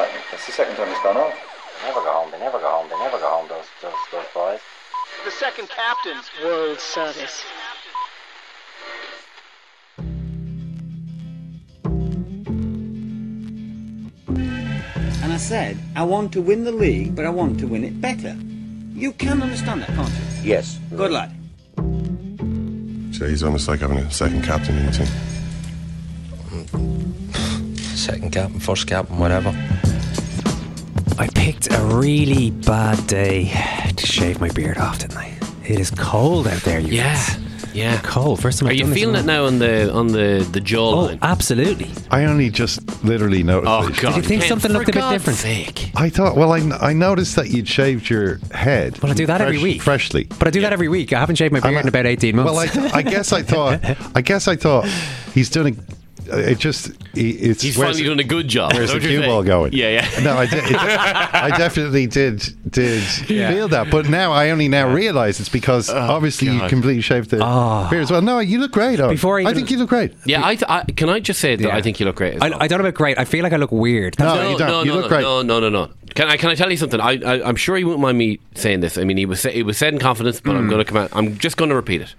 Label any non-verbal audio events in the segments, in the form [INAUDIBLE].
Whose phone is that? That's the second time it's gone off. Never go home. They never go home. They never go home. Those those those boys. The second captain's World Service. And I said, I want to win the league, but I want to win it better. You can understand that, can't you? Yes. Good lad. So he's almost like having a second captain in the team. [LAUGHS] Second captain, first captain, whatever. I picked a really bad day to shave my beard off, didn't I? It is cold out there, you Yeah, guys. yeah. Cold. First time Are I've you done feeling it now on the on the the jawline? Oh, absolutely. I only just literally noticed. Oh it. God! Did you think Ken, something looked a bit God's different? Sake. I thought. Well, I, I noticed that you'd shaved your head. Well, I do that every week. freshly. But I do that every week. I haven't shaved my beard I'm- in about 18 months. Well, I, I guess I thought. I guess I thought he's doing. A, it just it's he's where's- finally doing a good job. Where's Is the that cue ball going? Yeah, yeah. No, I did. It, [LAUGHS] I definitely did did feel that, but now I only now realise it's because obviously you Oh, completely shaved the Oh. beard as well. No, you look great. Eoin. Before I I think you look great. Yeah, I, th- I can I just say that Yeah. I think you look great. As I, well. I don't know about great. I feel like I look weird. No, no, you don't. no, you no, look great. no, no, no, no. Can I can I tell you something? I, I I'm sure he won't mind me saying this. I mean, he was sa- it was said in confidence, but I'm Hmm. going to come out. I'm just going to repeat it.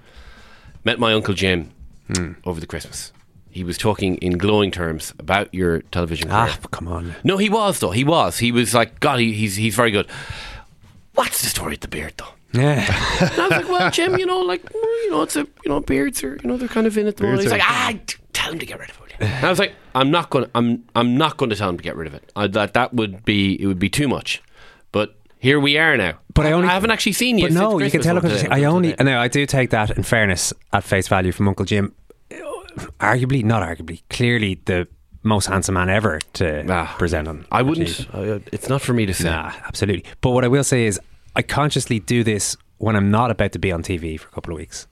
Met my uncle Jim Hmm. over the Christmas. He was talking in glowing terms about your television career. Ah, come on. No, he was though. He was. He was like, God, he, he's he's very good. What's the story with the beard though? Yeah. [LAUGHS] And I was like, well, Jim, you know, like, you know, it's a, you know, beards are, you know, they're kind of in at the moment. Beards He's like, ah, tell him to get rid of it. And I was like, I'm not going, to I'm, I'm not going to tell him to get rid of it. I, that that would be, it would be too much. But here we are now. But I only haven't actually seen you. But no, you can tell. today- I only today. no, I do take that in fairness at face value from Uncle Jim. Arguably, not arguably, clearly the most handsome man ever to Ah, present on. I wouldn't. TV. Uh, it's not for me to say. Nah, absolutely. But what I will say is, I consciously do this when I'm not about to be on TV for a couple of weeks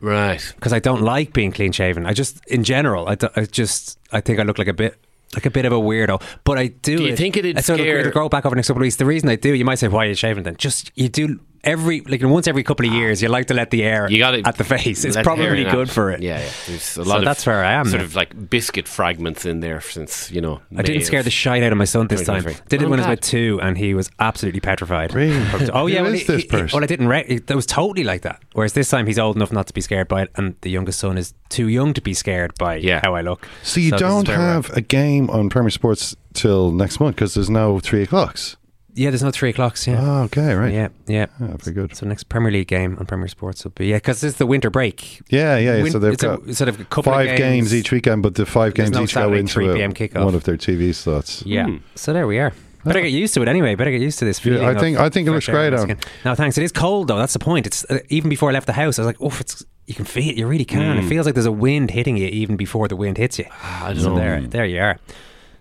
Right. because I don't like being clean shaven. I just, in general, I, do- I just, I think I look like a bit. Like a bit of a weirdo, but I do. Do you it. think it'd I sort of scare- it'll grow back over the next couple of weeks. The reason I do, you might say, "Why are you shaving?" Then just you do every like once every couple of years, you like to let the air You got it at the face. It's let the hair probably good out. for it. Yeah, yeah. There's a So lot of that's where I am Sort now. of like biscuit fragments in there since you know. I didn't scare the shite out of my son this time. 2023. Did it when he was oh, about two, and he was absolutely petrified. Really? Oh yeah, Who well, is he- this he- person? well, I didn't. Re- it, it was totally like that. Whereas this time, he's old enough not to be scared by it, and the youngest son is too young to be scared by Yeah. how I look. So you this is don't where we're at. have a game on Premier Sports till next month because there's no three o'clocks. Yeah, there's no three o'clocks. Yeah, Oh, okay, right. yeah, yeah. Ah, very good. So next Premier League game on Premier Sports will be yeah, because it's the winter break. Yeah, yeah. Win- so they've it's a- got sort of a couple of five games. games. each weekend, but the five There's games no each go into 3 a- p.m. Uh, kickoff. one of their TV slots. Yeah. Hmm. So there we are. Better get used to it anyway. Better get used to this Yeah. I think- I think it looks great, on the um, Alan. skin. No, thanks. It is cold though. That's the point. It's uh, even before I left the house. I was like, "Oh, it's you can feel it. You really can. It hmm. feels like there's a wind hitting you even before the wind hits you." Ah, I don't so know. there, there you are.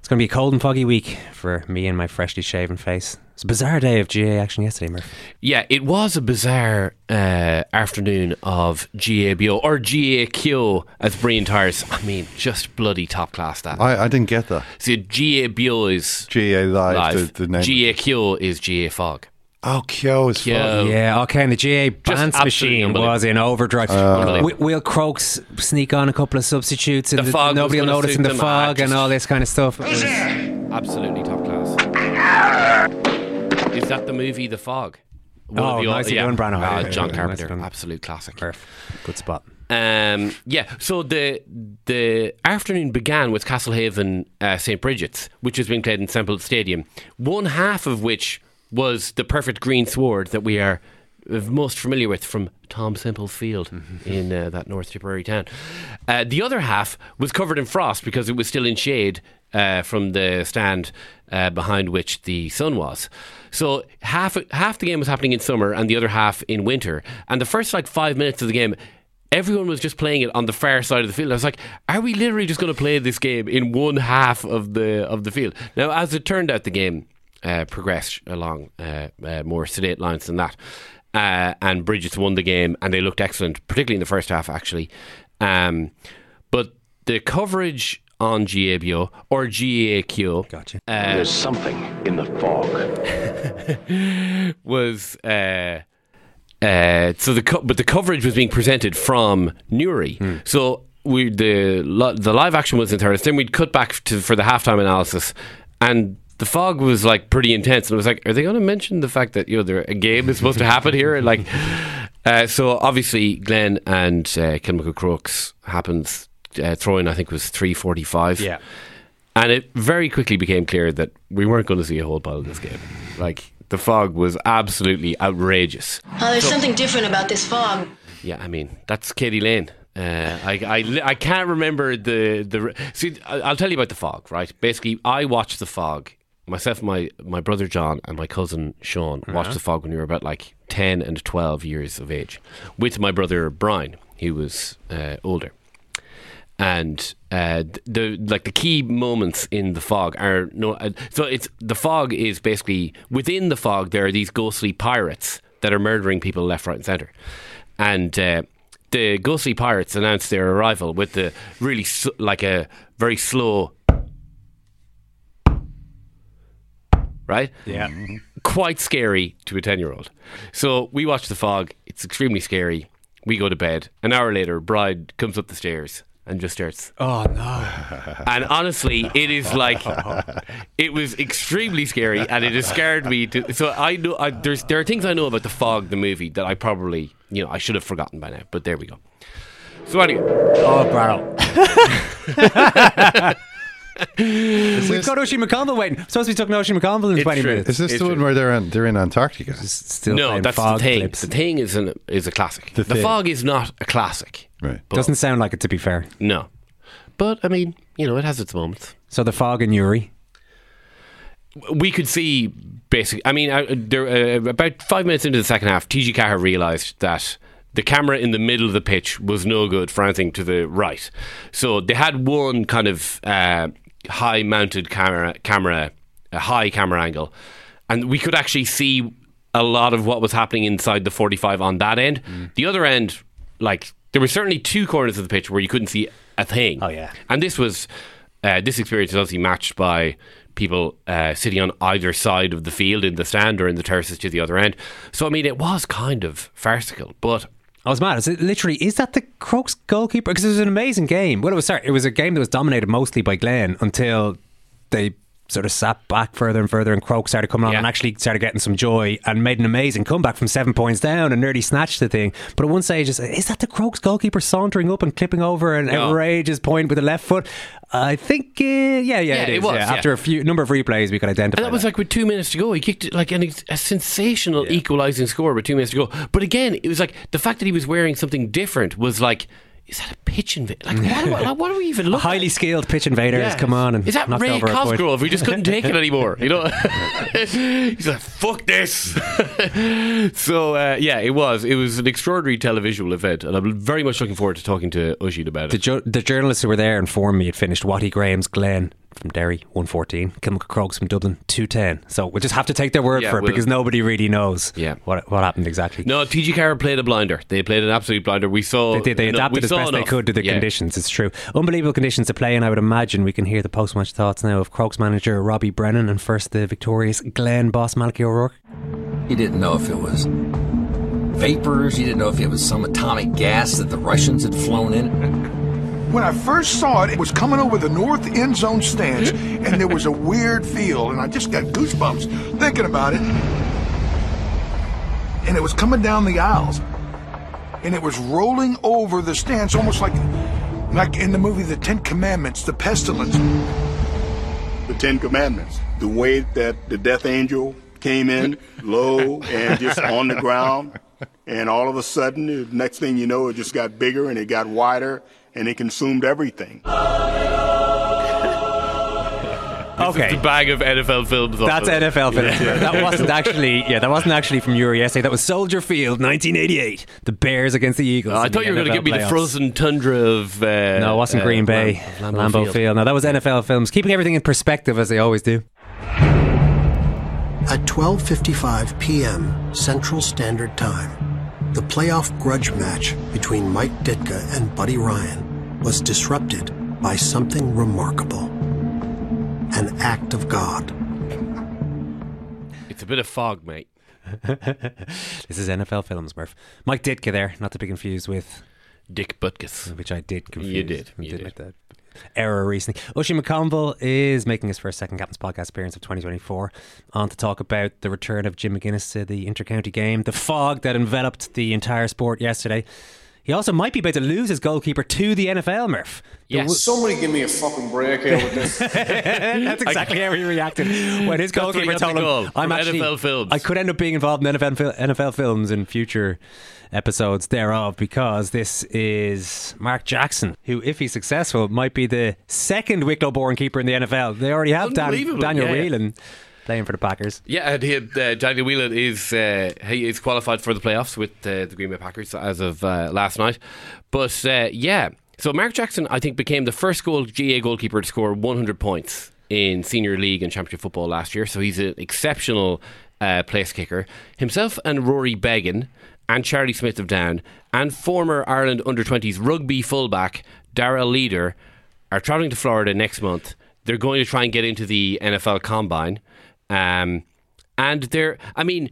It's going to be a cold and foggy week for me and my freshly shaven face. It's a bizarre day of GA action yesterday, Murph. Yeah, it was a bizarre uh, afternoon of GABO or GAQ as Brian Tires. I mean, just bloody top class that. I, I didn't get that. See, GABO is GA Live, live. The, the name. GAQ is GA Fog. Oh, Kyo is Kyo. fun. Yeah, okay. And the GA Just machine was in overdrive. Unbelievable. Wi- Will Crokes sneak on a couple of substitutes, and The the- fog nobody will notice in the them. Fog and all this kind of stuff. It was- Absolutely top class. Is that the movie The Fog? One of Oh, the- Nicely Done, Brano. Yeah, John yeah, Carpenter, Nicely Done. absolute classic. Good spot. Um, yeah, so the the afternoon began with Castlehaven uh, St Brigid's, which has been played in Semple Stadium. One half of which was the perfect green sward that we are most familiar with from Tom Semple's field in uh, that North Tipperary town. Uh, the other half was covered in frost because it was still in shade uh, from the stand uh, behind which the sun was. So half half the game was happening in summer and the other half in winter. And the first like five minutes of the game, everyone was just playing it on the far side of the field. I was like, are we literally just going to play this game in one half of the of the field? Now, as it turned out, the game uh, progressed along uh, uh, more sedate lines than that. Uh, and Brigid's won the game, and they looked excellent, particularly in the first half, actually. Um, but the coverage on GABO or GAQ, Gotcha. Uh, There's something in the fog. [LAUGHS] was uh, uh, so the co- but the coverage was being presented from Newry. So we the the live action was in Thurles. Then we'd cut back to for the halftime analysis, and the fog was like pretty intense. And I was like, are they going to mention the fact that you know there a game is supposed to happen here? And like, [LAUGHS] uh, so obviously Glen and uh, Kilmacud Crokes happens. Uh, throwing, I think, was three forty-five. Yeah. And it very quickly became clear that we weren't going to see a whole pile of this game. Like, the fog was absolutely outrageous. Oh, there's something different about this fog. Yeah, I mean, that's Katie Lane. Uh, I, I, I can't remember the. the See, I'll tell you about the fog, right? Basically, I watched the fog. Myself, my, my brother John, and my cousin Sean watched Uh-huh. the fog when we were about like 10 and 12 years of age with my brother Brian, who was uh, older and uh, the like the key moments in the fog are no. Uh, so it's the fog is basically within the fog. There are these ghostly pirates that are murdering people left, right, and centre, and. Uh, the ghostly pirates announced their arrival with the really like a very slow, right? Yeah. [LAUGHS] quite scary to a 10 year old. So we watch The Fog. It's extremely scary. We go to bed. An hour later, Bride comes up the stairs and just starts. Oh, no. [LAUGHS] And honestly, it is like it was extremely scary, and it has scared me. To, so I know I, there's there are things I know about the fog, the movie, that I probably you know I should have forgotten by now. But there we go. So anyway, oh, Brano. [LAUGHS] We've got Oisin McConville waiting. Supposed to be talking to Oisin McConville in It's 20 true. minutes. Is this the one where they're in, they're in Antarctica? Still no, playing that's fog the thing. clips. The thing is an, is a classic. The The, fog is not a classic. Right. But- Doesn't sound like it, to be fair. No, but I mean, you know, it has its moments. So the fog in Newry. we could see basically. I mean, uh, there, uh, about five minutes into the second half, TG4 realised that the camera in the middle of the pitch was no good for anything to the right. So they had one kind of uh, high-mounted camera, camera, a high camera angle, and we could actually see a lot of what was happening inside the 45 on that end. The other end, like there were certainly two corners of the pitch where you couldn't see a thing. Oh, yeah. And this was uh, this experience is obviously matched by people uh, sitting on either side of the field in the stand or in the terraces to the other end. So I mean, it was kind of farcical, but I was mad. Literally is that the Crokes goalkeeper? Because it was an amazing game. Well, it was sorry, it was a game that was dominated mostly by Glen until they sort of sat back further and further, and Croke started coming on Yeah. and actually started getting some joy and made an amazing comeback from seven points down and nearly snatched the thing. But at one stage, it's, is that the Crokes goalkeeper sauntering up and clipping over an No. outrageous point with the left foot? I think, uh, yeah, yeah, Yeah, it it is. was, yeah. After a few number of replays, we could identify. And that was like with two minutes to go. He kicked it like an, ex- a sensational equalising score with two minutes to go. But again, it was like the fact that he was wearing something different was like, is that a pitch invader? Like, what, I- like, what are we even [LAUGHS] looking highly skilled pitch invaders Yeah. come on and Is that Ray a. Cosgrove? We just couldn't [LAUGHS] take it anymore. You know, [LAUGHS] he's like, "Fuck this." so uh, yeah, it was. It was an extraordinary televisual event, and I'm very much looking forward to talking to Oisin about The, it. jo- the journalists who were there informed me it finished Watty Graham's Glen from Derry 114, Kilmacud Crokes from Dublin 210. So we'll just have to take their word Yeah, for it we'll- because nobody really knows Yeah. what what happened exactly. No, TG4 played a blinder. They played an absolute blinder. We saw They, did, they no, adapted we as saw best they could to the Yeah. conditions. It's true. Unbelievable conditions to play in. I would imagine we can hear the post match thoughts now of Crokes manager Robbie Brennan and first the victorious Glen boss Malachy O'Rourke. You didn't know if it was vapors. You didn't know if it was some atomic gas that the Russians had flown in. When I first saw it, it was coming over the north end zone stands, hmm? and there was a weird feel, and I just got goosebumps thinking about it. and it was coming down the aisles, and it was rolling over the stands, almost like like in the movie The Ten Commandments, the pestilence. The Ten Commandments. The way that the death angel came in low and just on the ground, and all of a sudden, the next thing you know, it just got bigger and it got wider and it consumed everything. [LAUGHS] Okay. the bag of NFL films. That's also. NFL films. Yeah. That wasn't [LAUGHS] actually. Yeah, that wasn't actually from your essay. That was Soldier Field, 1988. The Bears against the Eagles. Oh, I thought you were going to give me the frozen tundra of. Uh, No, it wasn't uh, Green Bay. Lam- Lambeau, Field. No, that was NFL films, keeping everything in perspective as they always do. At 12:55 p.m. Central Standard Time, the playoff grudge match between Mike Ditka and Buddy Ryan was disrupted by something remarkable. An act of God. It's a bit of fog, mate. [LAUGHS] this is NFL films, Murph. Mike Ditka there, not to be confused with Dick Butkus, which I did confuse. You did, I you did did. make that error recently. Oisin McConville is making his first Second Captain's podcast appearance of 2024 on to talk about the return of Jim McGuinness to the intercounty game, the fog that enveloped the entire sport yesterday. He also might be about to lose his goalkeeper to the NFL, Murph. The w- Somebody give me a fucking break here with this. [LAUGHS] That's exactly how he reacted when his That's goalkeeper told him, goal "I'm from actually NFL films." I could end up being involved in NFL NFL films in future episodes thereof because this is Mark Jackson, who, if he's successful, might be the second Wicklow-born keeper in the NFL. They already have Dan, Daniel yeah. Whelan playing for the Packers. Yeah, and he had, uh, Daniel Whelan is uh, he is qualified for the playoffs with uh, the Green Bay Packers as of uh, last night. But uh, yeah, so Mark Jackson, I think, became the first goal GA goalkeeper to score 100 points in senior league and championship football last year. So he's an exceptional uh, place kicker. Himself and Rory Beggan and Charlie Smith of Down and former Ireland under 20s rugby fullback Darrell Leader are travelling to Florida next month. They're going to try and get into the NFL Combine. Um, and they're, I mean,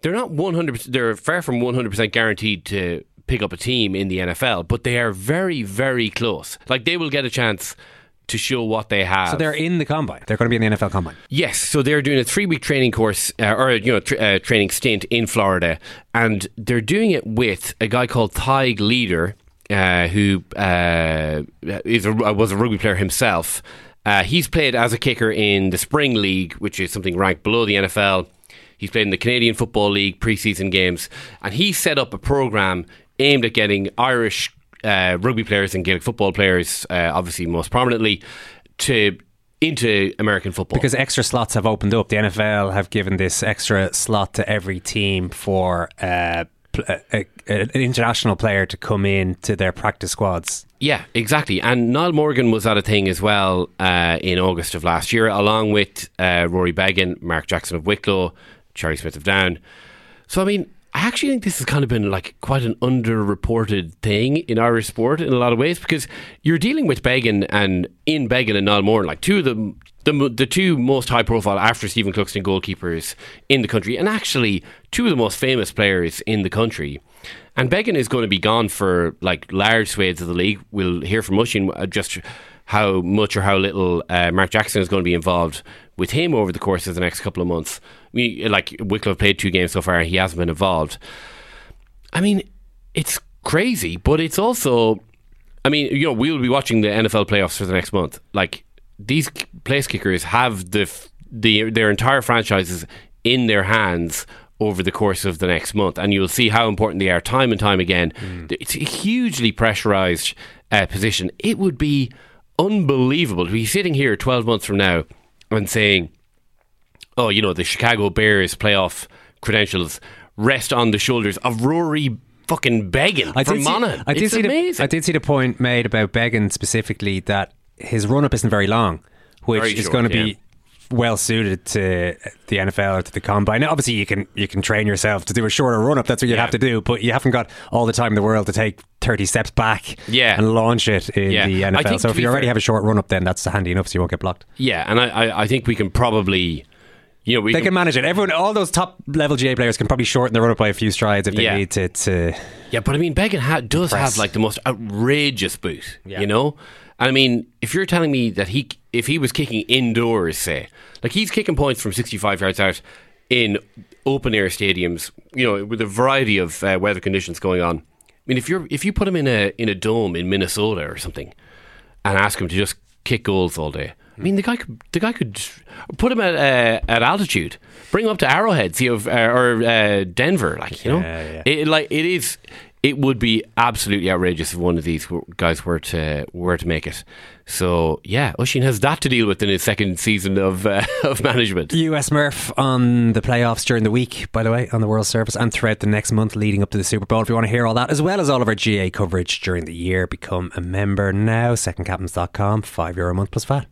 they're not 100, they're far from 100% guaranteed to pick up a team in the NFL, but they are very, very close. Like they will get a chance to show what they have. So they're in the combine. They're going to be in the NFL combine. Yes, so they're doing a three-week training course uh, or you know tr- uh, training stint in Florida, and they're doing it with a guy called Tadhg Leader, uh, who uh, is a, was a rugby player himself. Uh, he's played as a kicker in the Spring League, which is something ranked below the NFL. He's played in the Canadian Football League preseason games, and he set up a program aimed at getting Irish uh, rugby players and Gaelic football players, uh, obviously most prominently, to into American football. Because extra slots have opened up. The NFL have given this extra slot to every team for uh, a, a, an international player to come in to their practice squads. Yeah, exactly. And Niall Morgan was at a thing as well uh, in August of last year, along with uh, Rory Beggan, Mark Jackson of Wicklow, Charlie Smith of Down. So, I mean, I actually think this has kind of been like quite an underreported thing in Irish sport in a lot of ways because you're dealing with Beggan and in Beggan and Niall like two of the the, the two most high profile after Stephen Cluxton goalkeepers in the country, and actually two of the most famous players in the country. And Beggan is going to be gone for like large swathes of the league. We'll hear from Mushin uh, just how much or how little uh, Mark Jackson is going to be involved with him over the course of the next couple of months. We like Wicklow played two games so far; he hasn't been involved. I mean, it's crazy, but it's also, I mean, you know, we'll be watching the NFL playoffs for the next month. Like these place kickers have the the their entire franchises in their hands over the course of the next month, and you'll see how important they are time and time again. It's a hugely pressurized uh, position. It would be unbelievable to be sitting here 12 months from now and saying, oh, you know, the Chicago Bears playoff credentials rest on the shoulders of Rory fucking Beggan I from Monaghan. I did it's see amazing. the I did see the point made about Beggan specifically that his run up isn't very long, which Very is short, going to yeah. be well suited to the NFL or to the combine. Now, obviously, you can you can train yourself to do a shorter run up. That's what you have to do, but you haven't got all the time in the world to take thirty steps back Yeah. and launch it in Yeah. the NFL. So if you already fair- have a short run up, then that's handy enough, so you won't get blocked. yeah, and I, I, I think we can probably, you know, we They can manage it. Everyone, all those top level GA players can probably shorten their run up by a few strides if they Yeah. need to. to Yeah, but I mean, Beggan ha- does have like the most outrageous boot. You know, and I mean, if you're telling me that he, if he was kicking indoors, say, like he's kicking points from 65 yards out in open air stadiums, you know, with a variety of uh, weather conditions going on. I mean, if you're if you put him in a in a dome in Minnesota or something, and ask him to just kick goals all day, I mean, the guy could the guy could put him at uh, at altitude, bring him up to Arrowhead, see of, uh, or uh, Denver, like you know, Yeah, yeah. It, like it is. It would be absolutely outrageous if one of these guys were to were to make it. So yeah, Oisin has that to deal with in his second season of uh, [LAUGHS] of management. US Murph on the playoffs during the week, by the way, on the World Service and throughout the next month leading up to the Super Bowl. If you want to hear all that, as well as all of our GA coverage during the year, become a member now. Secondcaptains.com, five euro a month plus VAT.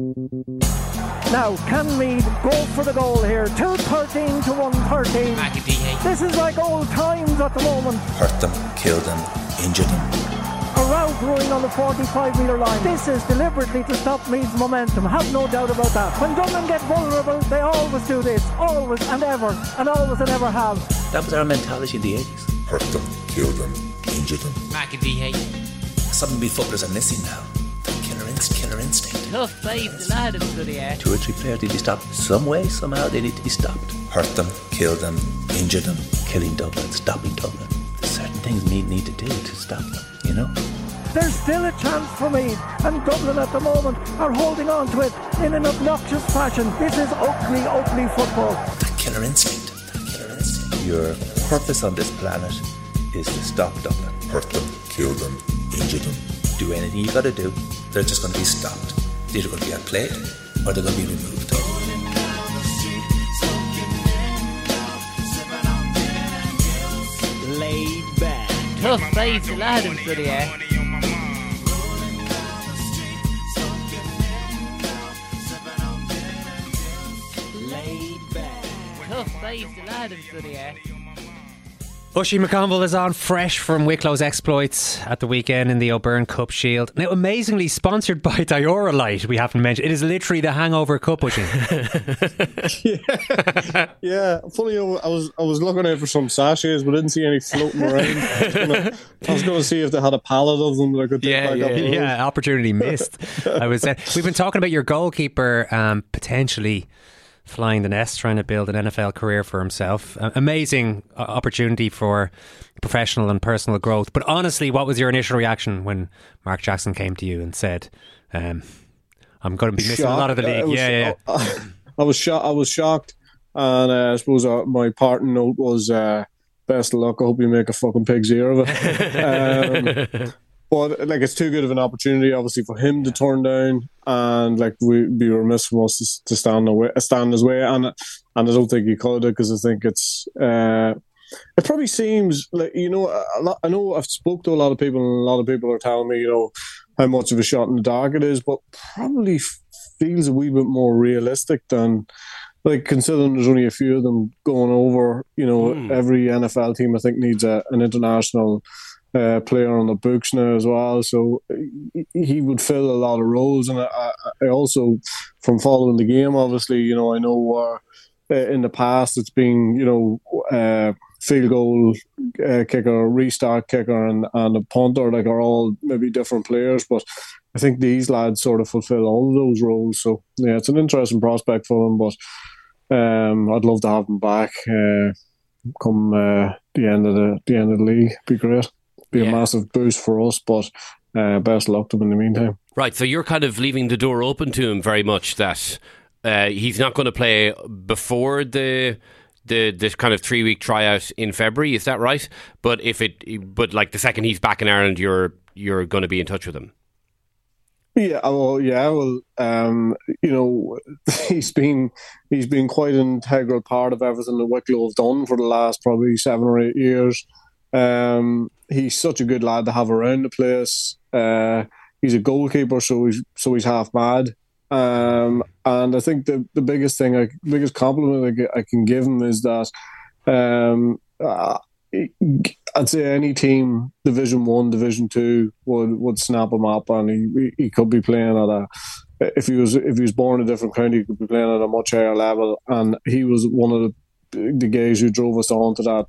Now, can Canmead go for the goal here. 213 to 113. This is like old times at the moment. Hurt them, killed them, injured them. A route brewing on the 45 metre line. This is deliberately to stop Meath's momentum. Have no doubt about that. When Dublin get vulnerable, they always do this. Always and ever. And always and ever have. That was our mentality in the 80s. Hurt them, kill them, injured them. Some big footballers are missing now. The killer, instinct. Tough fight, the lad of bloody air. Two or three players need to be stopped. Some way, somehow, they need to be stopped. Hurt them, kill them, injure them. Killing Dublin, stopping Dublin. There's certain things Meath need to do to stop them, you know? There's still a chance for Meath. And Dublin at the moment are holding on to it in an obnoxious fashion. This is ugly, ugly football. The killer instinct. The killer instinct. Your purpose on this planet is to stop Dublin. Hurt them, kill them, injure them. Do anything you gotta do. They're just gonna be stopped. They're either gonna be outplayed or they're gonna be removed. Laid back. Tough fight, the lad of bloody air. Laid back. Tough fight, the lad of bloody air. Oisin McConville is on fresh from Wicklow's exploits at the weekend in the O'Byrne Cup Shield. Now, amazingly sponsored [LAUGHS] by Dioralyte, we haven't mentioned. It is literally the hangover cup, Ushy. [LAUGHS] Yeah, funny. I was I was looking out for some sachets, but didn't see any floating around. I was gonna- I was going to see if they had a pallet of them that I could take yeah, back yeah, yeah, opportunity missed. I was. We've been talking about your goalkeeper um, potentially flying the nest, trying to build an NFL career for himself. Uh, amazing opportunity for professional and personal growth. But honestly, what was your initial reaction when Mark Jackson came to you and said, um, "I'm going to be missing a lot of the Shocked. League"? was- Yeah, yeah. yeah. I, I was shocked. I was shocked, and uh, I suppose uh, my parting note was uh, best of luck. I hope you make a fucking pig's ear of it. [LAUGHS] um, but like, it's too good of an opportunity, obviously, for him to turn down, and like we'd be remiss from us to, to stand away, stand his way, and and I don't think he could because I think it's. Uh, it probably seems like you know a lot. I know I've spoke to a lot of people, and a lot of people are telling me, you know, how much of a shot in the dark it is, but probably feels a wee bit more realistic than like considering there's only a few of them going over. You know, Hmm. every NFL team I think needs a, an international uh, player on the books now as well. So he- would fill a lot of roles, and I, I- also from following the game, obviously, you know, I know. Uh, uh, in the past, it's been you know uh, field goal uh, kicker, restart kicker, and and a punter. Like are all maybe different players, but I think these lads sort of fulfill all of those roles. So yeah, it's an interesting prospect for them. But um, I'd love to have them back. Uh, come uh, the end of the the end of the league, be great. Be a massive boost for us, but uh, best luck to them in the meantime. Right, so you're kind of leaving the door open to him very much that uh, he's not going to play before the the this kind of three week tryout in February. Is that right? But if it, but like the second he's back in Ireland, you're you're going to be in touch with him. Yeah, well, yeah, well, um, you know, [LAUGHS] he's been he's been quite an integral part of everything that Wicklow have done for the last probably seven or eight years. Um, he's such a good lad to have around the place. Uh, he's a goalkeeper, so he's so he's half mad. Um, and I think the the biggest thing, I, biggest compliment I, I can give him is that um, uh, I'd say any team, Division One, Division Two, would would snap him up, and he he could be playing at a. If he was if he was born in a different county, he could be playing at a much higher level. And he was one of the the guys who drove us on to that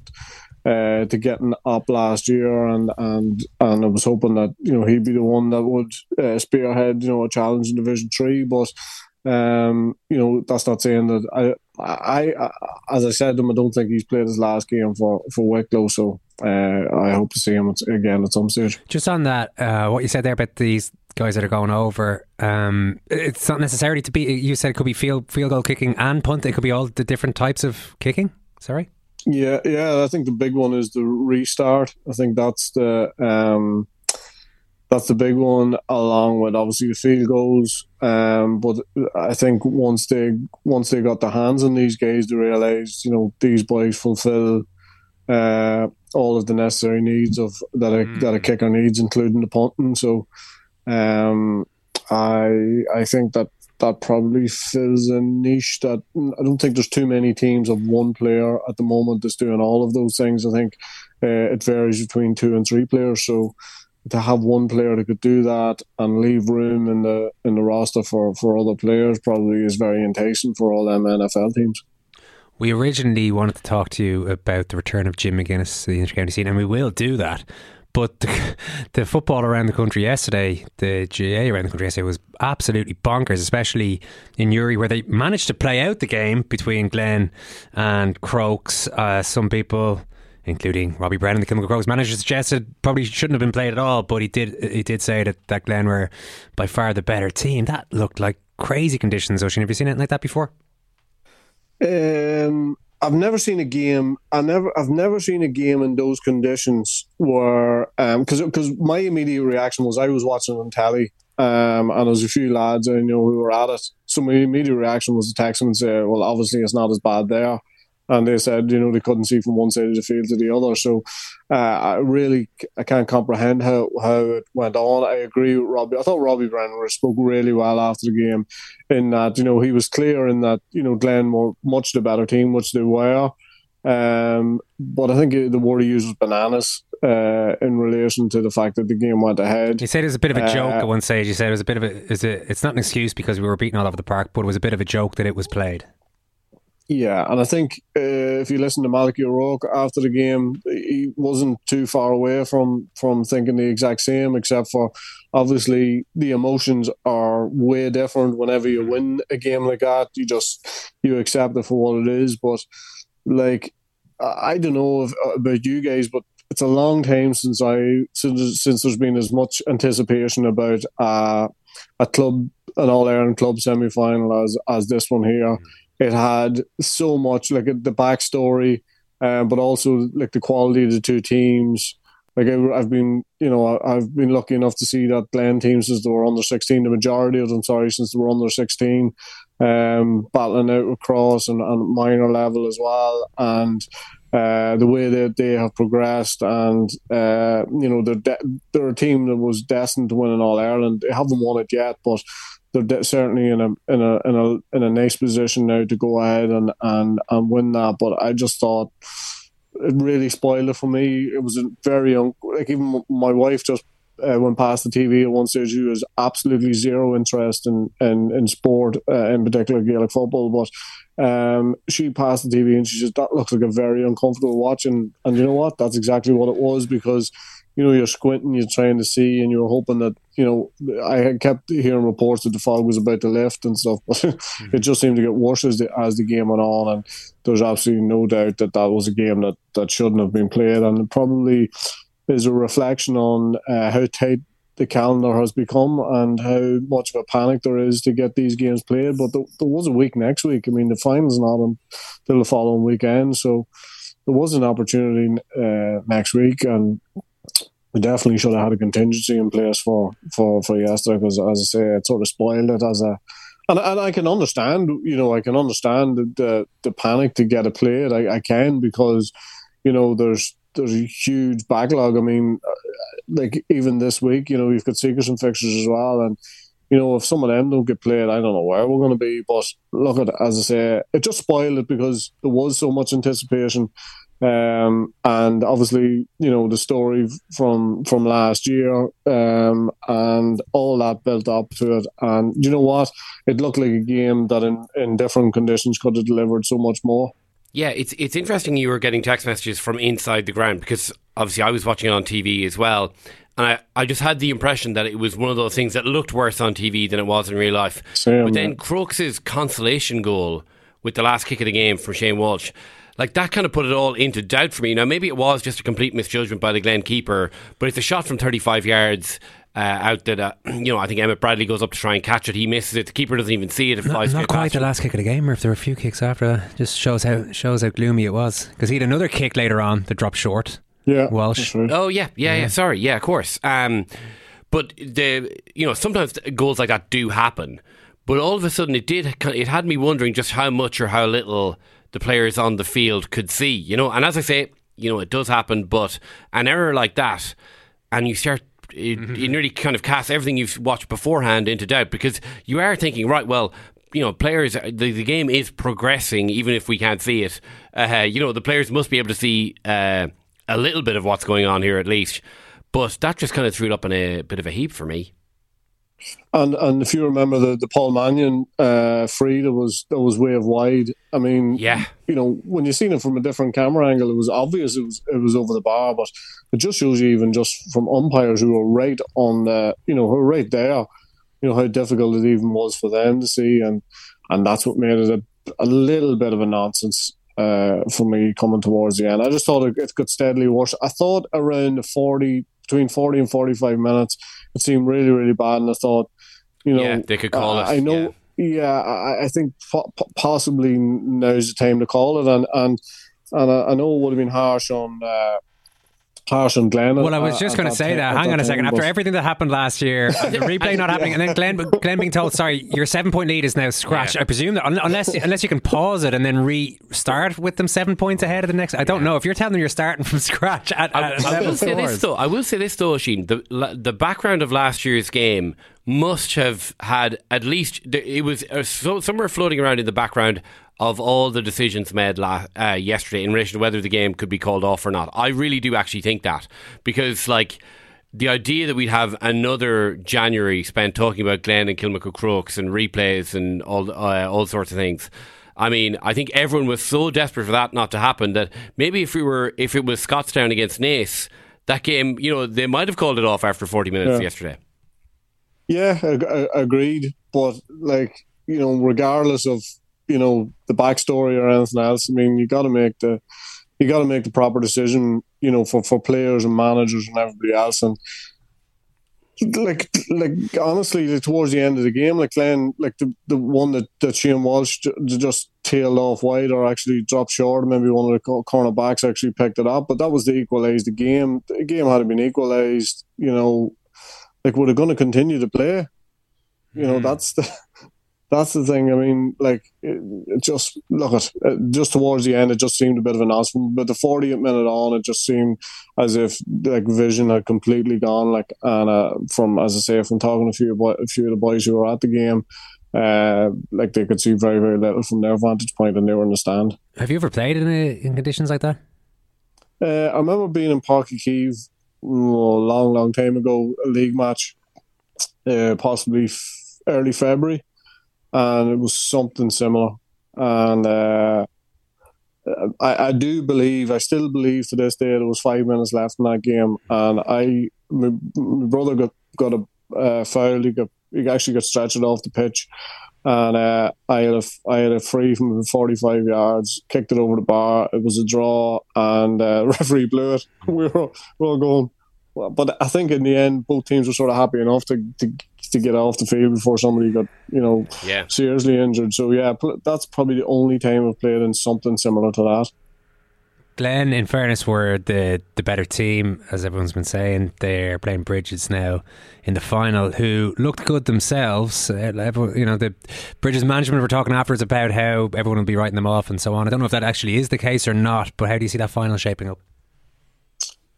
uh, to getting up last year, and and and I was hoping that you know he'd be the one that would uh, spearhead you know a challenge in Division Three, but um, you know that's not saying that I, I, I as I said to him, I don't think he's played his last game for for Wicklow, so uh, I hope to see him again at some stage. Just on that, uh, what you said there about these guys that are going over, um, it's not necessarily to be. You said it could be field field goal kicking and punt. It could be all the different types of kicking. Sorry. Yeah, yeah. I think the big one is the restart. I think that's the um, that's the big one, along with obviously the field goals. Um, but I think once they once they got their hands on these guys, they realised you know these boys fulfil uh, all of the necessary needs of that a mm. that a kicker needs, including the punting. So um, I I think that that probably fills a niche that I don't think there's too many teams of one player at the moment that's doing all of those things. I think uh, it varies between two and three players. So to have one player that could do that and leave room in the in the roster for, for other players probably is very enticing for all them NFL teams. We originally wanted to talk to you about the return of Jim McGuinness to the intercounty scene, and we will do that. But the, [LAUGHS] the, football around the country yesterday, the GA around the country yesterday was absolutely bonkers, especially in Newry, where they managed to play out the game between Glen and Crokes. Uh, some people, including Robbie Brennan, and the Kilmacud Crokes manager, suggested probably shouldn't have been played at all. But he did he did say that, that Glen were by far the better team. That looked like crazy conditions, Oisin. Have you seen anything like that before? Um, I've never seen a game. I never, I've never seen a game in those conditions where, because um, because my immediate reaction was I was watching on telly, um, and there was a few lads I know who were at it. So my immediate reaction was to text them and say, "Well, obviously it's not as bad there." And they said you know they couldn't see from one side of the field to the other. So uh, I really I can't comprehend how how it went on. I agree with Robbie. I thought Robbie Brennan spoke really well after the game, in that you know he was clear in that you know Glen were much the better team, which they were. Um, but I think the word he used was bananas uh, in relation to the fact that the game went ahead. He said it was a bit of a joke uh, at one stage. He said it was a bit of a, is it, it's not an excuse because we were beaten all over the park, but it was a bit of a joke that it was played. Yeah, and I think uh, if you listen to Malachy O'Rourke after the game, he wasn't too far away from from thinking the exact same, except for obviously the emotions are way different whenever you win a game like that. You just you accept it for what it is. But like, I don't know if, about you guys, but it's a long time since I since since there's been as much anticipation about uh, a club an All Ireland club semi final as as this one here. Mm it had so much like the backstory, um, but also like the quality of the two teams. Like I've been, you know, I've been lucky enough to see that Glen teams since they were under sixteen. The majority of them, sorry, since they were under sixteen, um, battling out across and, and minor level as well, and uh, the way that they have progressed, and uh, you know, they're de- they're a team that was destined to win an All Ireland. They haven't won it yet, but they're certainly in a in a in a in a nice position now to go ahead and and and win that. But I just thought it really spoiled it for me. It was very young, like even my wife just uh, went past the TV at one stage. She was absolutely zero interest in in, in sport, uh, in particular Gaelic football. But um, she passed the TV and she said that looks like a very uncomfortable watch. And and you know what? That's exactly what it was because you know, you're squinting, you're trying to see, and you're hoping that, you know, I kept hearing reports that the fog was about to lift and stuff, but mm-hmm. [LAUGHS] it just seemed to get worse as the, as the game went on. And there's absolutely no doubt that that was a game that, that shouldn't have been played. And it probably is a reflection on uh, how tight the calendar has become and how much of a panic there is to get these games played. But there, there was a week next week. I mean, the final's not until the following weekend, so there was an opportunity uh, next week, and we definitely should have had a contingency in place for for for yesterday because, as I say, it sort of spoiled it as a. And, and I can understand, you know, I can understand the the, the panic to get it played. I, I can because, you know, there's there's a huge backlog. I mean, uh, like even this week, you know, we've got Sigerson fixtures as well, and you know, if some of them don't get played, I don't know where we're going to be. But look at, as I say, it just spoiled it because there was so much anticipation. Um, and obviously, you know, the story from from last year, um, and all that built up to it. And you know what? It looked like a game that, in, in different conditions, could have delivered so much more. Yeah, it's it's interesting you were getting text messages from inside the ground because obviously I was watching it on TV as well. And I, I just had the impression that it was one of those things that looked worse on TV than it was in real life. Same, but then. Crokes's consolation goal with the last kick of the game from Shane Walsh, like that kind of put it all into doubt for me. Now maybe it was just a complete misjudgment by the Glen keeper, but it's a shot from 35 yards. Uh, out that uh, [CLEARS THROAT] you know, I think Emmett Bradley goes up to try and catch it. He misses it. The keeper doesn't even see it. If Not, flies not straight quite the last kick of the game, or if there were a few kicks after that. Just shows how shows how gloomy it was. Because he had another kick later on that dropped short. Yeah, Walsh. Oh yeah, yeah, yeah. Yeah. Sorry, yeah, of course. Um, but the you know sometimes goals like that do happen. But all of a sudden, it did. It had me wondering just how much or how little the players on the field could see. You know, and as I say, you know, it does happen. But an error like that, and you start. It, Mm-hmm. it nearly kind of casts everything you've watched beforehand into doubt because you are thinking, right, well, you know, players, the, the game is progressing even if we can't see it. Uh, you know, the players must be able to see uh, a little bit of what's going on here at least. But that just kind of threw it up in a bit of a heap for me. And and if you remember the, the Paul Mannion uh, free that was that was way of wide. I mean, yeah, you know when you seen it from a different camera angle, it was obvious it was it was over the bar, but it just shows you even just from umpires who were right on the you know who were right there, you know how difficult it even was for them to see, and and that's what made it a, a little bit of a nonsense. Uh, for me coming towards the end, I just thought it, it got steadily worse. I thought around the forty, between forty and forty-five minutes, it seemed really, really bad, and I thought, you know, Yeah, they could call I, it, I know, yeah, I, I think po- possibly now's the time to call it, and and and I, I know it would have been harsh on uh, harsh on Glen. Well, I was just going to say that. Hang on a second. After everything that happened last year, and [LAUGHS] the replay not happening, and then Glen, Glen being told, "Sorry, your seven-point lead is now scratched." I presume that un- unless unless you can pause it and then restart with them seven points ahead of the next. I don't know if you're telling them you're starting from [LAUGHS] scratch at, I, at I level will say this though. I will say this though, Sheen. The the background of last year's game must have had at least it was uh, somewhere floating around in the background of all the decisions made la- uh, yesterday in relation to whether the game could be called off or not. I really do actually think that because like. The idea that we'd have another January spent talking about Glen and Kilmacud Crokes and replays and all uh, all sorts of things. I mean, I think everyone was so desperate for that not to happen that maybe if we were, if it was Scottstown against Naas, that game, you know, they might have called it off after 40 minutes Yeah. yesterday. Yeah, ag- agreed. But like you know, regardless of you know the backstory or anything else, I mean, you got to make the you got to make the proper decision. You know, for for players and managers and everybody else, and like like honestly, towards the end of the game, like Glen, like the the one that that Shane Walsh ju- just tailed off wide or actually dropped short. Maybe one of the co- cornerbacks actually picked it up, but that was the equalised the game. The game had been equalised. You know, like we're going to continue to play. You know, hmm. that's the that's the thing. I mean, like it, it just look at just towards the end, it just seemed a bit of an announcement. But the 40th minute on, it just seemed as if like vision had completely gone. Like and uh, from as I say, from talking to a few boy, a few of the boys who were at the game, uh, like they could see very very little from their vantage point, and they were in the stand. Have you ever played in a, in conditions like that? Uh, I remember being in Parky Kiev a long, long time ago, a league match, uh, possibly f- early February, and it was something similar. And uh, I, I do believe, I still believe to this day, there was five minutes left in that game, and I, my, my brother got got a uh, foul. He got he actually got stretched off the pitch. And uh, I had a I had a free from 45 yards, kicked it over the bar. It was a draw, and uh, [LAUGHS] referee blew it. We [LAUGHS] were, we were all going, but I think in the end, both teams were sort of happy enough to, to to get off the field before somebody got you know Yeah. seriously injured. So yeah, pl- that's probably the only time I've played in something similar to that. Glen, in fairness, were the the better team, as everyone's been saying. They're playing Brigid's now in the final, who looked good themselves. Uh, everyone, you know, the Brigid's management were talking afterwards about how everyone will be writing them off and so on. I don't know if that actually is the case or not, but how do you see that final shaping up?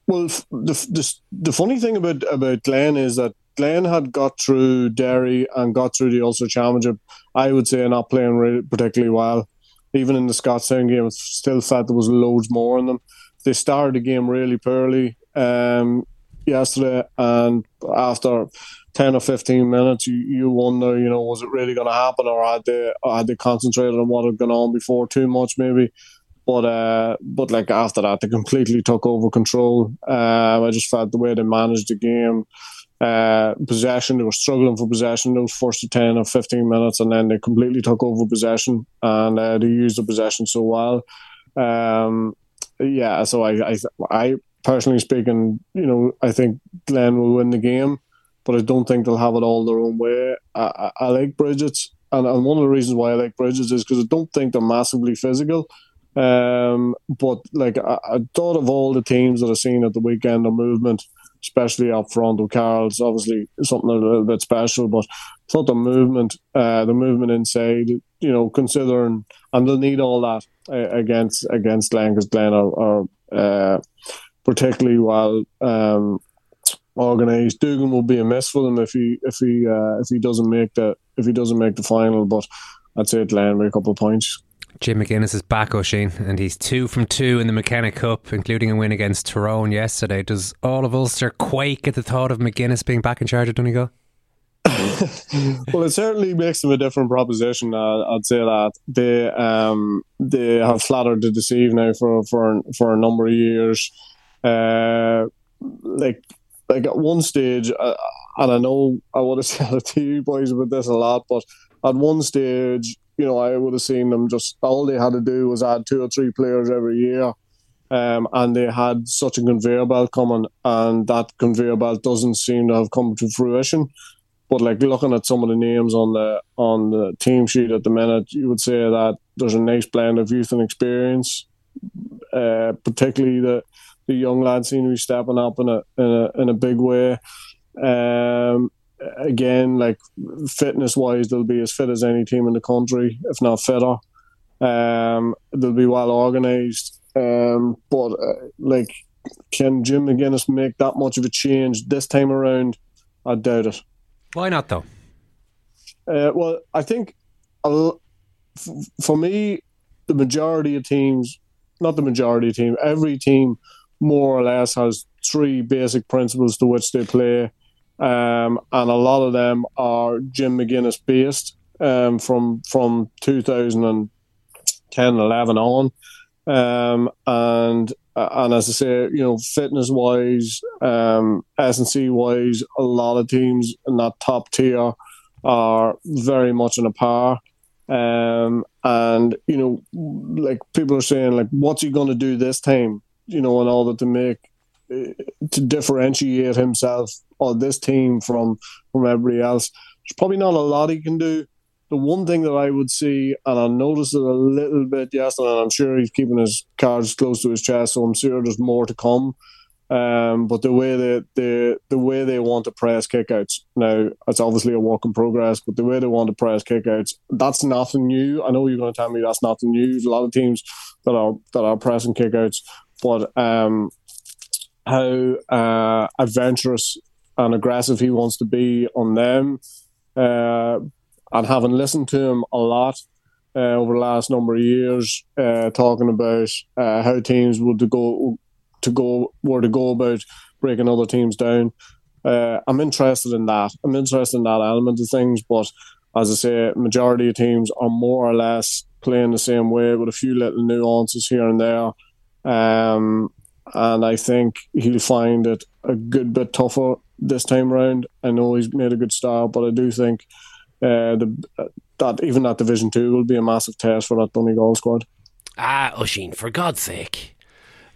Well, the, the the funny thing about about Glen is that Glen had got through Derry and got through the Ulster Championship. I would say not playing really particularly well. Even in the Scotstown game, I still felt there was loads more in them. They started the game really poorly um, yesterday, and after ten or fifteen minutes, you, you wonder, you know, was it really going to happen, or had they had they concentrated on what had gone on before too much, maybe? But uh, but like after that, they completely took over control. Um, I just felt the way they managed the game, uh, possession. They were struggling for possession They was forced to ten or fifteen minutes, and then they completely took over possession, and uh, they used the possession so well. Um, yeah, so I, I, I personally speaking, you know, I think Glen will win the game, but I don't think they'll have it all their own way. I, I, I like Brigid's, and, and one of the reasons why I like Brigid's is because I don't think they're massively physical. Um, but like I, I thought of all the teams that I've seen at the weekend, the movement, especially up front. O'Carroll's obviously something a little bit special, but I thought the movement, uh, the movement inside, you know, considering and they'll need all that uh, against against Glen because Glen are, are uh, particularly well um, organised. Dugan will be a miss for them if he if he uh, if he doesn't make the if he doesn't make the final. But I'd say Glen with a couple of points. Jim McGuinness is back, Oisin, and he's two from two in the McKenna Cup, including a win against Tyrone yesterday. Does all of Ulster quake at the thought of McGuinness being back in charge of Donegal? [LAUGHS] well, it certainly makes them a different proposition. Uh, I'd say that they um, they have flattered to deceive now for for for a number of years. Uh, like like at one stage, uh, and I know I would have said it to [LAUGHS] you boys about this a lot, but at one stage, you know, I would have seen them just all they had to do was add two or three players every year. Um, and they had such a conveyor belt coming, and that conveyor belt doesn't seem to have come to fruition. But like looking at some of the names on the on the team sheet at the minute, you would say that there's a nice blend of youth and experience. Uh, particularly the the young lads seem to be stepping up in a in a in a big way. Um, again, like fitness wise, they'll be as fit as any team in the country, if not fitter. Um, they'll be well organised. Um, but uh, like, can Jim McGuinness make that much of a change this time around? I doubt it. Why not, though? Uh, well, I think a l- f- for me, the majority of teams, not the majority of team, every team more or less has three basic principles to which they play. Um, and a lot of them are Jim McGuinness based um, from from 2010 11 on. Um, and uh, and as I say, you know, fitness wise, um, S and C wise, a lot of teams in that top tier are very much in a par. Um, and you know, like people are saying, like, what's he going to do this time? You know, in order to make uh, to differentiate himself or this team from from everybody else. There's probably not a lot he can do. The one thing that I would see, and I noticed it a little bit yesterday, and I'm sure he's keeping his cards close to his chest, so I'm sure there's more to come. Um, but the way they, the the way they want to press kickouts now, it's obviously a work in progress. But the way they want to press kickouts, that's nothing new. I know you're going to tell me that's nothing new. There's a lot of teams that are that are pressing kickouts, but um, how uh, adventurous and aggressive he wants to be on them. Uh, and having listened to him a lot uh, over the last number of years, uh, talking about uh, how teams would to go to go were to go about breaking other teams down. Uh, I'm interested in that. I'm interested in that element of things, but as I say, majority of teams are more or less playing the same way with a few little nuances here and there. Um, and I think he'll find it a good bit tougher this time around. I know he's made a good start, but I do think uh, the, that even that Division Two will be a massive test for that Donegal squad. Ah, Oisin, for God's sake.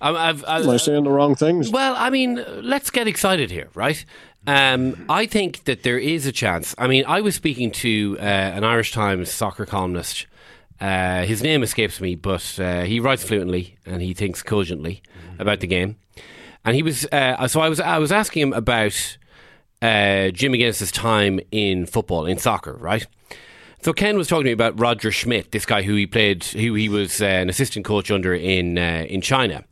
I'm, I've, I, Am I saying the wrong things? Well, I mean, let's get excited here, right? Um, I think that there is a chance. I mean, I was speaking to uh, an Irish Times soccer columnist. Uh, his name escapes me, but uh, he writes fluently and he thinks cogently about the game. And he was uh, so I was I was asking him about uh, Jim McGuinness's time in football in soccer, right? So Ken was talking to me about Roger Schmidt, this guy who he played, who he was uh, an assistant coach under in uh, in China.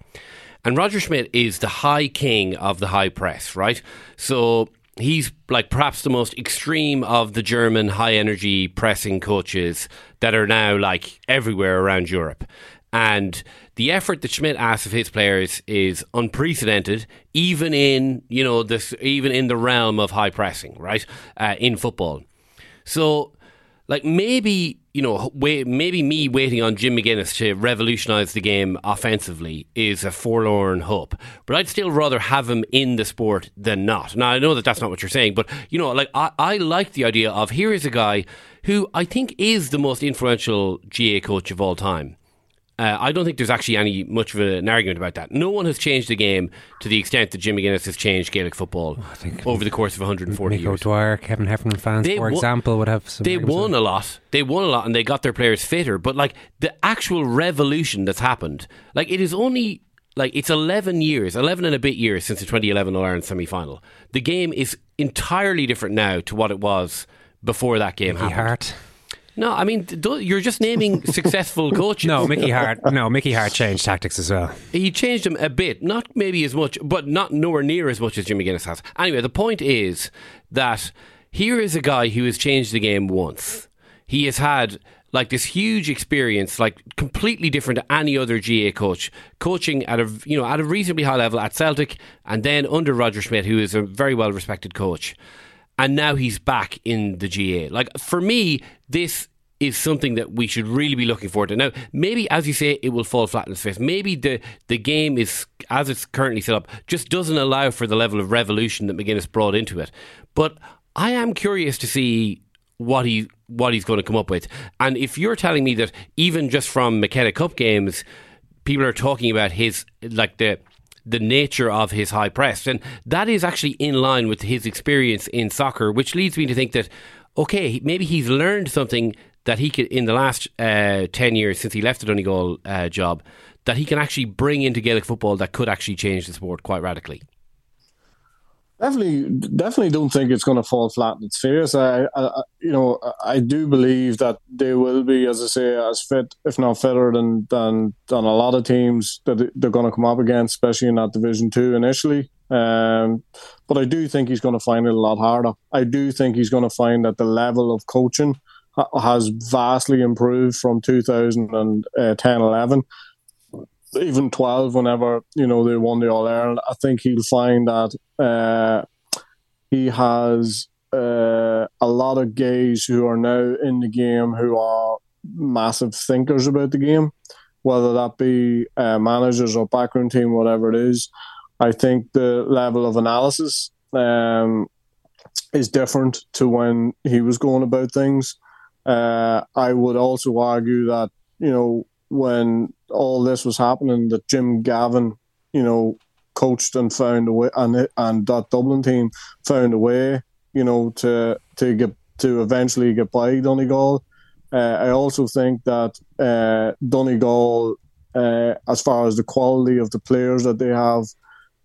And Roger Schmidt is the high king of the high press, right? So he's like perhaps the most extreme of the German high energy pressing coaches that are now like everywhere around Europe. And the effort that Schmidt asks of his players is unprecedented, even in you know this, even in the realm of high pressing, right? Uh, in football, so like maybe you know wait, maybe me waiting on Jim McGuinness to revolutionise the game offensively is a forlorn hope. But I'd still rather have him in the sport than not. Now I know that that's not what you're saying, but you know, like I, I like the idea of here is a guy who I think is the most influential GA coach of all time. Uh, I don't think there's actually any much of an argument about that. No one has changed the game to the extent that Jim McGuinness has changed Gaelic football over the course of 140 Nico years. Dwyer, Kevin Heffernan fans, They for won- example, would have some. They won a lot. They won a lot, and they got their players fitter. But like the actual revolution that's happened, like it is only like it's 11 years, 11 and a bit years since the 2011 All Ireland semi final. The game is entirely different now to what it was before that game Mickey happened. Harte. No, I mean you're just naming [LAUGHS] successful coaches. No, Mickey Harte. No, Mickey Harte changed tactics as well. He changed them a bit, not maybe as much, but not nowhere near as much as Jim McGuinness has. Anyway, the point is that here is a guy who has changed the game once. He has had like this huge experience, like completely different to any other GA coach, coaching at a you know at a reasonably high level at Celtic, and then under Roger Schmidt, who is a very well respected coach, and now he's back in the GA. Like for me, this is something that we should really be looking forward to. Now, maybe as you say, it will fall flat in its face. Maybe the the game is as it's currently set up just doesn't allow for the level of revolution that McGuinness brought into it. But I am curious to see what he what he's going to come up with. And if you're telling me that even just from McKenna Cup games, people are talking about his like the the nature of his high press, and that is actually in line with his experience in soccer, which leads me to think that okay, maybe he's learned something that he could in the last uh, ten years since he left the Donegal uh, job that he can actually bring into Gaelic football that could actually change the sport quite radically. Definitely, definitely don't think it's going to fall flat in its face. I, I, you know, I do believe that they will be, as I say, as fit, if not fitter, than than than a lot of teams that they're going to come up against, especially in that Division Two initially. Um, but I do think he's going to find it a lot harder. I do think he's going to find that the level of coaching ha- has vastly improved from 2010 11 even 12 whenever you know they won the all ireland. I think he'll find that uh, he has uh, a lot of guys who are now in the game who are massive thinkers about the game whether that be uh, managers or backroom team whatever it is. I think the level of analysis um, is different to when he was going about things. Uh, i would also argue that you know when all this was happening that Jim Gavin, you know, coached and found a way, and and that Dublin team found a way, you know, to to get to eventually get by Donegal. Uh, I also think that uh, Donegal, uh, as far as the quality of the players that they have,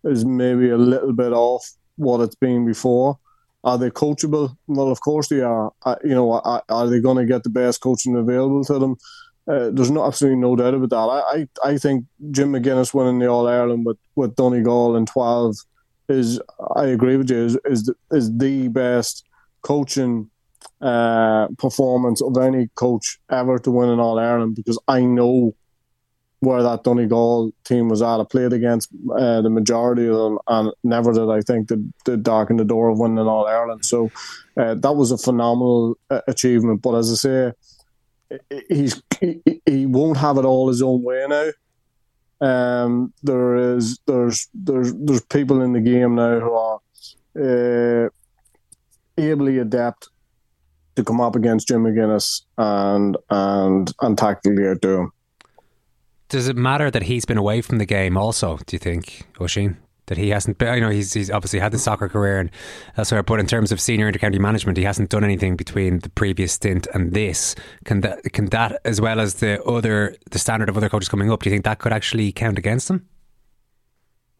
is maybe a little bit off what it's been before. Are they coachable? Well, of course they are. Uh, you know, are, are they going to get the best coaching available to them? There's no absolutely no doubt about that. I, I, I think Jim McGuinness winning the All Ireland with, with Donegal in twelve is I agree with you is is the, is the best coaching uh, performance of any coach ever to win an All Ireland because I know where that Donegal team was at. I played against uh, the majority of them, and never did I think that did darken the door of winning an All Ireland. So uh, that was a phenomenal uh, achievement. But as I say he's he, he won't have it all his own way now. Um, there is there's there's there's people in the game now who are uh, ably adept to come up against Jim McGuinness and and and tactically outdo him. Does it matter that he's been away from the game? Also, do you think, Oisin? That he hasn't been, you know, he's, he's obviously had the soccer career and elsewhere, but in terms of senior intercounty management, he hasn't done anything between the previous stint and this. Can that, can that, as well as the other, the standard of other coaches coming up, do you think that could actually count against him?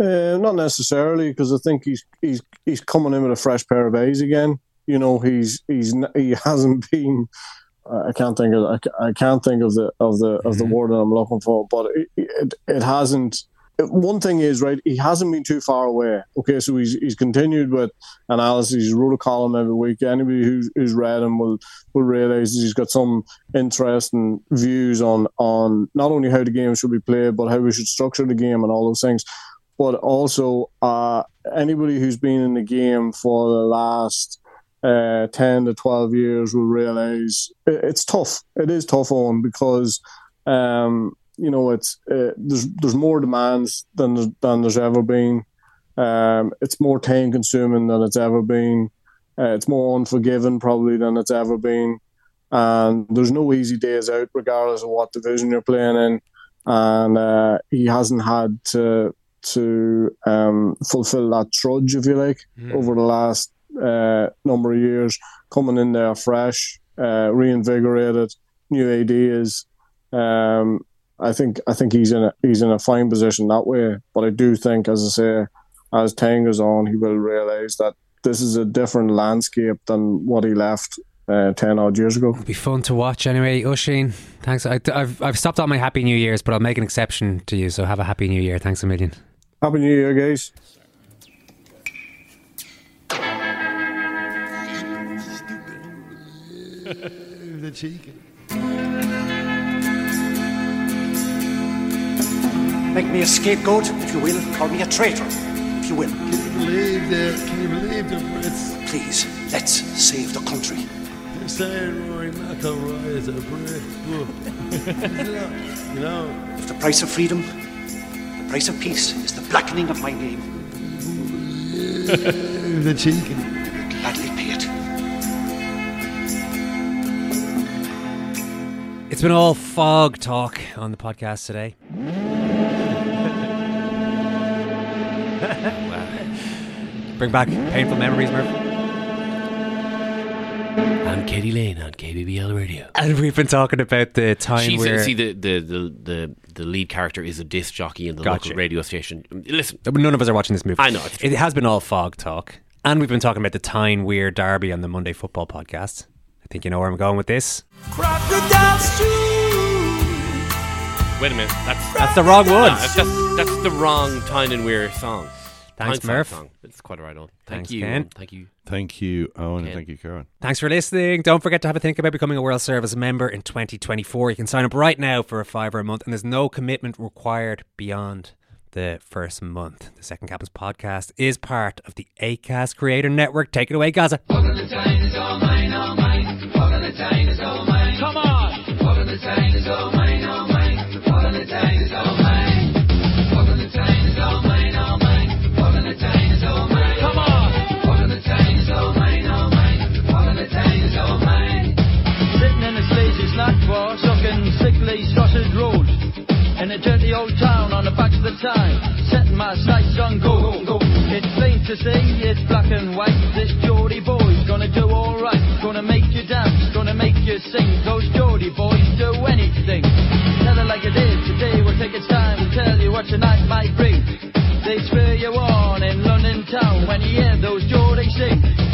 Uh, not necessarily, because I think he's he's he's coming in with a fresh pair of eyes again. You know, he's he's he [LAUGHS] hasn't been. I can't think of I can't think of the of the of the word that I'm looking for, but it it, it hasn't. One thing is right, he hasn't been too far away. Okay, so he's he's continued with analysis. He's wrote a column every week. Anybody who's, who's read him will will realize he's got some interesting views on on not only how the game should be played, but how we should structure the game and all those things but also uh, anybody who's been in the game for the last uh, 10 to 12 years will realize it, it's tough. It is tough on because, um, you know, it's uh, there's there's more demands than there's, than there's ever been. Um, it's more time consuming than it's ever been. Uh, it's more unforgiving probably than it's ever been. And there's no easy days out, regardless of what division you're playing in. And uh, he hasn't had to to um, fulfill that trudge, if you like, Mm. over the last uh, number of years, coming in there fresh, uh, reinvigorated, new ideas. Um, I think I think he's in a he's in a fine position that way. But I do think, as I say, as time goes on, he will realise that this is a different landscape than what he left uh, ten odd years ago. It'll be fun to watch anyway. Oisin, thanks. I, have I've stopped all my Happy New Years, but I'll make an exception to you. So have a Happy New Year. Thanks a million. Happy New Year, guys. [LAUGHS] the cheek. Make me a scapegoat, if you will. Call me a traitor, if you will. Can you believe the? Can you believe the Brits? Please, let's save the country. They're saying Rory McIlroy is a Brit. you know. If the price of freedom, the price of peace is the blackening of my name, the cheek. I'll gladly pay it. It's been all fog talk on the podcast today. Bring back painful memories, Murph. I'm Katie Lane on KBBL Radio. And we've been talking about the time She's where see the, the, the, the, the lead character is a disc jockey in the Gotcha. local radio station. Listen, none of us are watching this movie. I know, it's it has been all fog talk, and we've been talking about the Tyne Weir Derby on the Monday Football Podcast. I think you know where I'm going with this. Crocodile wait a minute. That's That's the wrong one. that's, that's, that's the wrong Tyne and Weir song. Thanks, Tyne Murph. Song. It's quite a right on. Thanks, Thank you. Ken. Thank you. Thank you, Eoin, and thank you, Karen. Thanks for listening. Don't forget to have a think about becoming a World Service member in 2024. You can sign up right now for a fiver a month, and there's no commitment required beyond the first month. The Second Captain's podcast is part of the ACAST Creator Network. Take it away, Gazza. Dirty old town on the back of the time, setting my sights on gold. It's plain to see, it's black and white. This Geordie boy's gonna do alright. Gonna make you dance, gonna make you sing. Those Geordie boys do anything. Tell it like it is, today we'll take its time to tell you what tonight might bring. They spur you on in London town when you hear those Geordie sing.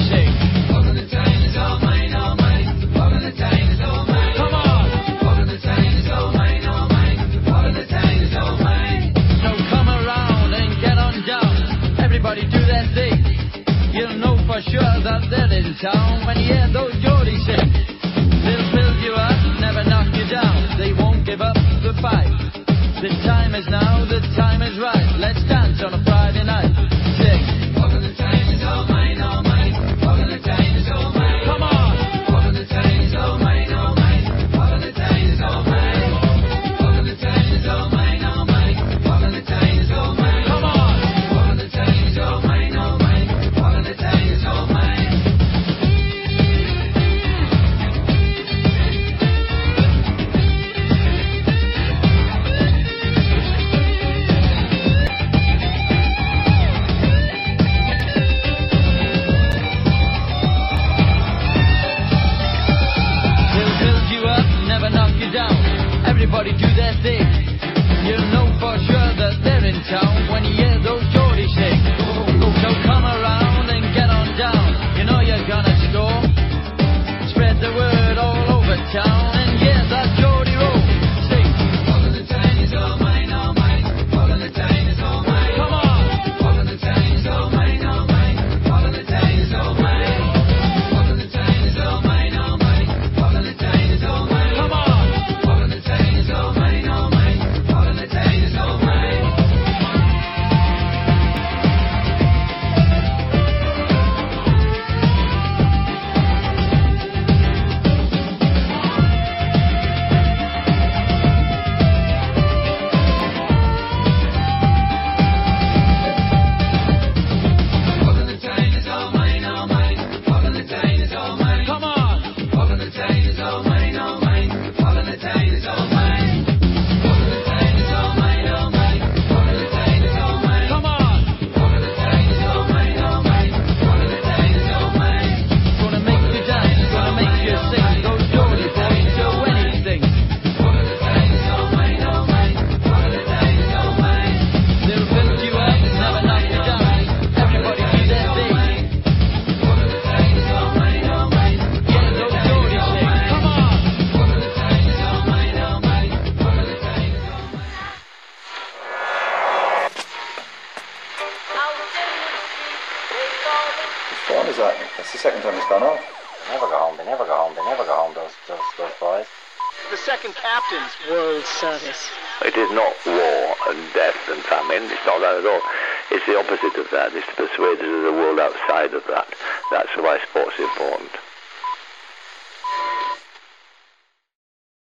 For sure that they're in town when service. It is not war and death and famine. It's not that at all. It's the opposite of that. It's to persuade the world outside of that. That's why sport's important.